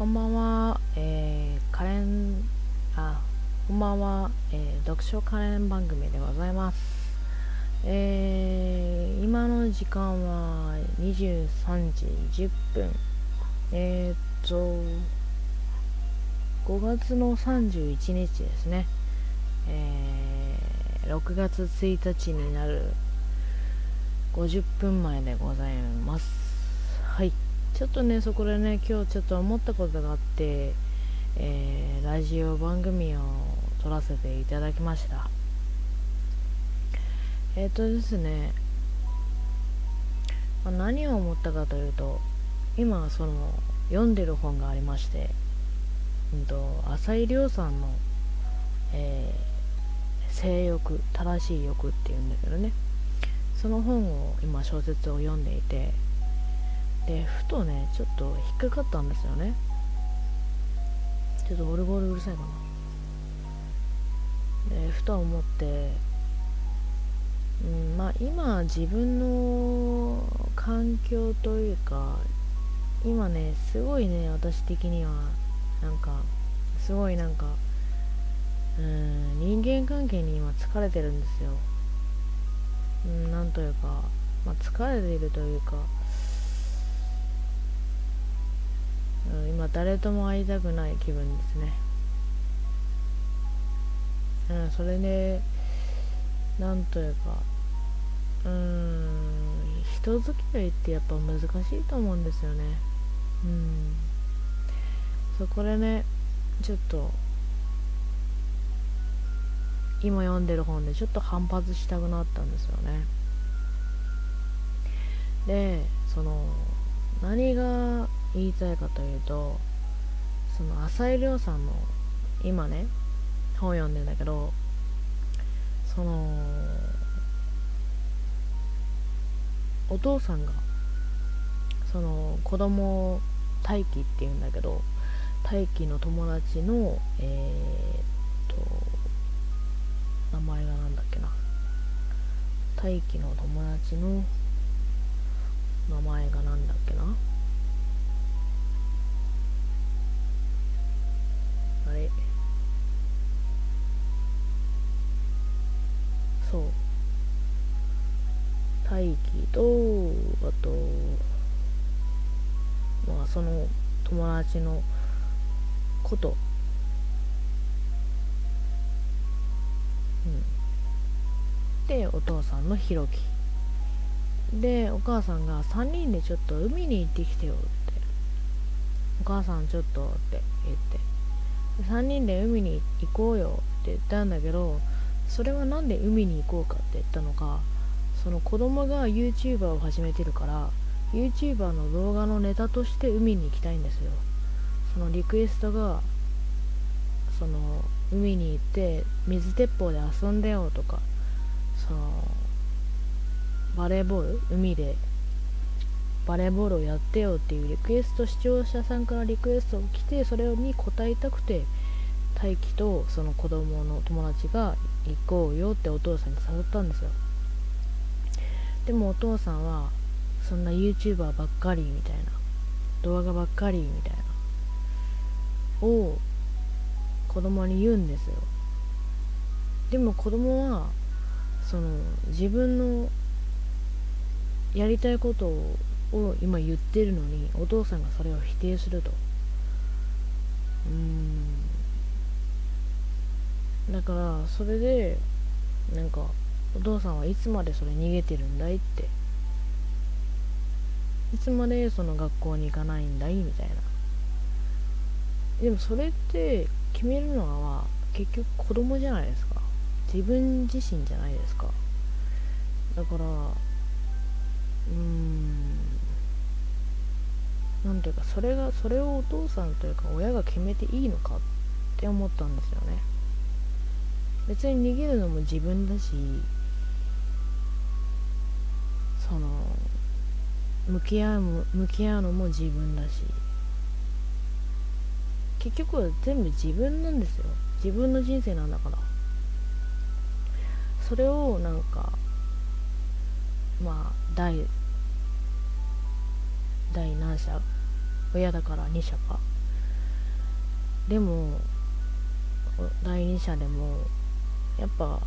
こんばんは、えー、カレン、あ、こんばんは、えー、読書カレン番組でございます。えー、今の時間は23時10分。えー、っと、5月の31日ですね。えー、6月1日になる50分前でございます。はい。ちょっとね、そこでね、今日ちょっと思ったことがあって、えー、ラジオ番組を撮らせていただきました。えっ、ー、とですね、まあ、何を思ったかというと、今、その、読んでる本がありまして、うんと、浅井亮さんの、えー、性欲、正しい欲っていうんだけどね、その本を今小説を読んでいて、でふとねちょっと引っかかったんですよね。ちょっとオルゴールうるさいかな。でふと思ってうんまあ今自分の環境というか今ねすごいね私的にはなんかすごいなんかうん人間関係に今疲れてるんですよ。うんなんというか、まあ、疲れているというかうん、今誰とも会いたくない気分ですね。うんそれでなんというかうん人付き合いってやっぱ難しいと思うんですよね。うん。そこでねちょっと今読んでる本でちょっと反発したくなったんですよね。でその何が言いたいかというとその浅井亮さんの今ね本読んでんだけどそのお父さんがその子供大輝っていうんだけど大輝の友達のえー、っと名前がなんだっけな。大輝の友達の名前がなんだっけな。あれそう。大輝とあとまあその友達のこと。うん。でお父さんのひろきでお母さんが3人でちょっと海に行ってきてよって。お母さんちょっとって言って。3人で海に行こうよって言ったんだけどそれは何で海に行こうかって言ったのかその子供が YouTuber を始めてるから YouTuber の動画のネタとして海に行きたいんですよ。そのリクエストがその海に行って水鉄砲で遊んでよとかそのバレーボール海でバレーボールをやってよっていうリクエスト視聴者さんからリクエストが来てそれに応えたくて大輝とその子供の友達が行こうよってお父さんに誘ったんですよ。でもお父さんはそんな YouTuber ばっかりみたいな。動画ばっかりみたいな。を子供に言うんですよ。でも子供はその自分のやりたいことをを今言ってるのにお父さんがそれを否定すると。うん。だからそれでなんかお父さんはいつまでそれ逃げてるんだいって。いつまでその学校に行かないんだいみたいな。でもそれって決めるのは結局子供じゃないですか。自分自身じゃないですか。だからうーん。なんていうかそれがそれをお父さんというか親が決めていいのかって思ったんですよね。別に逃げるのも自分だしその向き合う向き合うのも自分だし。結局は全部自分なんですよ。自分の人生なんだから。それをなんかまあ第第何者？親だから2社か。でも第二者でもやっぱ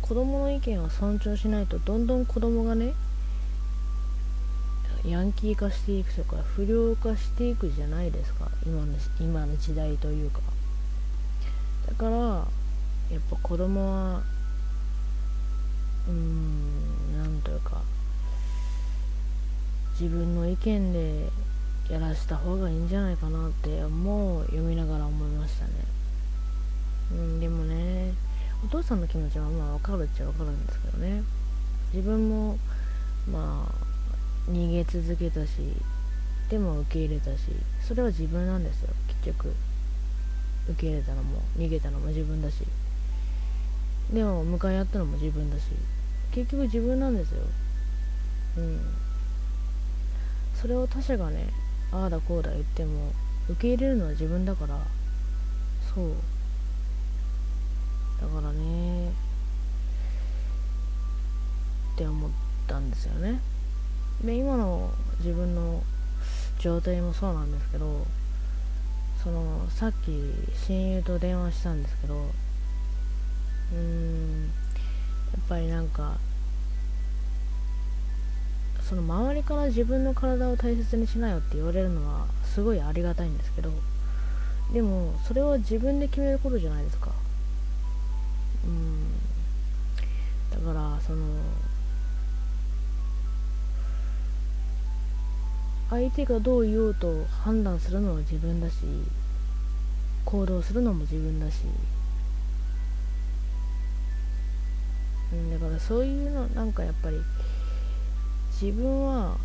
子供の意見を尊重しないとどんどん子供がねヤンキー化していくとか不良化していくじゃないですか。今の今の時代というか。だからやっぱ子供はうーんなんというか自分の意見でやらせた方がいいんじゃないかなってもう読みながら思いましたね。うんでもねお父さんの気持ちはまあ分かるっちゃ分かるんですけどね。自分もまあ逃げ続けたしでも受け入れたしそれは自分なんですよ。結局。受け入れたのも逃げたのも自分だし。でも向かい合ったのも自分だし。結局自分なんですよ。うん。それを他者がねああだこうだ言っても受け入れるのは自分だから。そう。だからね。って思ったんですよね。で今の自分の状態もそうなんですけどそのさっき親友と電話したんですけどうーんやっぱりなんかその周りから自分の体を大切にしなよって言われるのはすごいありがたいんですけどでもそれは自分で決めることじゃないですか。うん。だからその相手がどう言おうと判断するのは自分だし行動するのも自分だし、だからそういうのなんかやっぱり自分は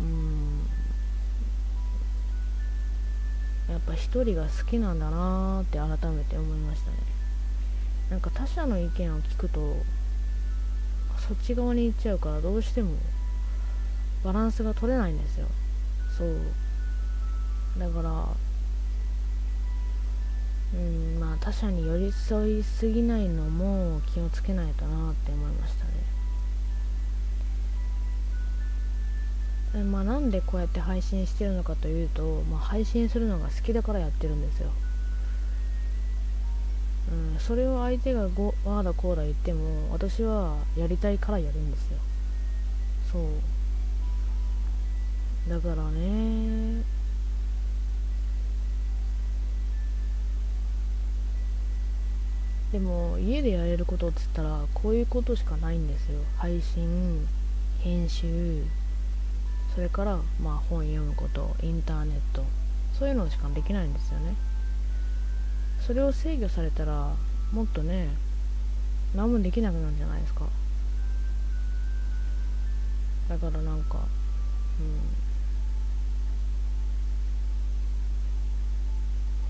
うんやっぱ一人が好きなんだなーって改めて思いましたね。なんか他者の意見を聞くとそっち側に行っちゃうからどうしてもバランスが取れないんですよ。そう。だからうんまあ他者に寄り添いすぎないのも気をつけないとなって思いましたね。まあなんでこうやって配信してるのかというと、まあ、配信するのが好きだからやってるんですよ。うん、それを相手がごわーだこうだ言っても私はやりたいからやるんですよ。そう。だからねでも家でやれることっつったらこういうことしかないんですよ。配信編集。それからまあ本読むことインターネットそういうのしかできないんですよね。それを制御されたらもっとね何もできなくなるんじゃないですか。だからなんかうん。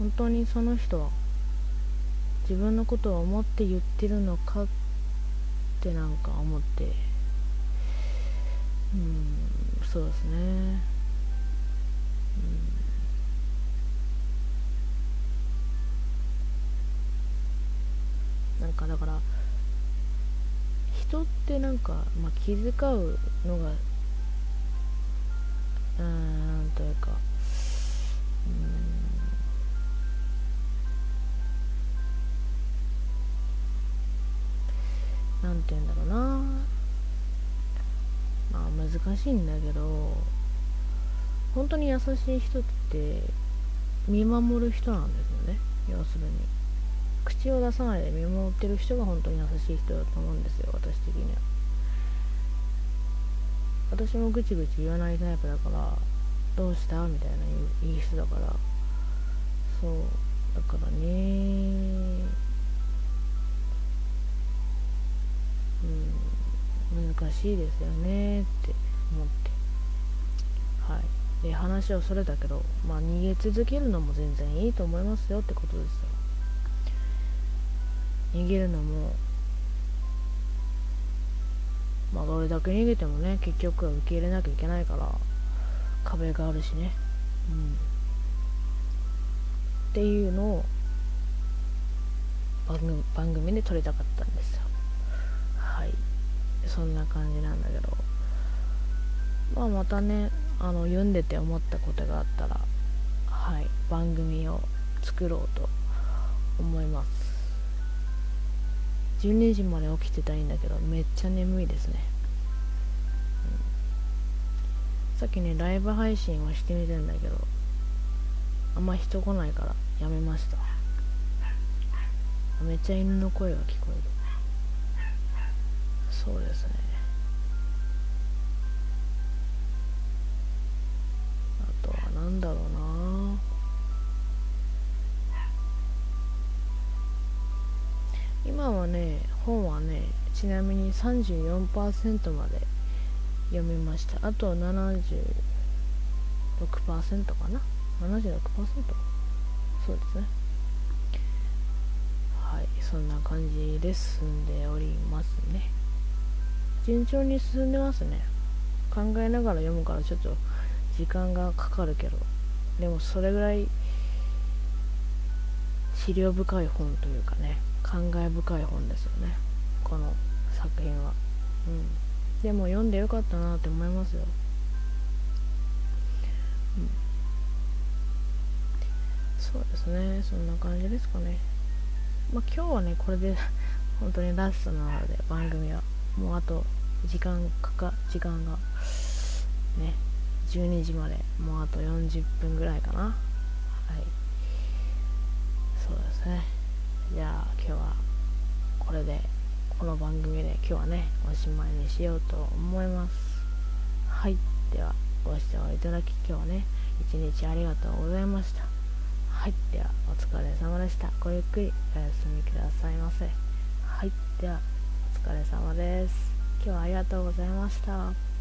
本当にその人は自分のことを思って言ってるのかってなんか思ってうん。そうですね。うん。なんかだから人ってなんか、まあ、気遣うのがうーんというかうん。なんて言うんだろうな。まあ難しいんだけど本当に優しい人って見守る人なんですよね。要するに。口を出さないで見守ってる人が本当に優しい人だと思うんですよ私的には。私もぐちぐち言わないタイプだからどうしたみたいないい人だから。そう。だからね難しいですよねって思って。はい。で話はそれだけどまあ逃げ続けるのも全然いいと思いますよってことですよ。逃げるのもまあどれだけ逃げてもね結局は受け入れなきゃいけないから壁があるしね。うん。っていうのを番組番組で撮りたかったんですよ。はい。そんな感じなんだけど。まあまたねあの読んでて思ったことがあったらはい番組を作ろうと思います。12時まで起きてたらいいんだけどめっちゃ眠いですね、うん、さっきねライブ配信はしてみたんだけどあんま人来ないからやめました。めっちゃ犬の声が聞こえる。そうですね。あとは何だろうな。今はね本はねちなみに34%まで読みましたあと76%かな？76%そうですね。はいそんな感じで進んでおりますね。順調に進んでますね。考えながら読むからちょっと時間がかかるけど。でもそれぐらい資料深い本というかね感慨深い本ですよね。この作品は。うん。でも読んでよかったなって思いますよ。うん。そうですね。そんな感じですかね。まあ今日はねこれで本当にラストなので番組は。もうあと時間かか時間が。ね12時までもうあと40分ぐらいかな。はい。そうですね。じゃあ今日はこれでこの番組で今日はねおしまいにしようと思います。はい。ではご視聴いただき今日はね一日ありがとうございました。はい。ではお疲れ様でした。ごゆっくりお休みくださいませ。はい。ではお疲れ様です。今日はありがとうございました。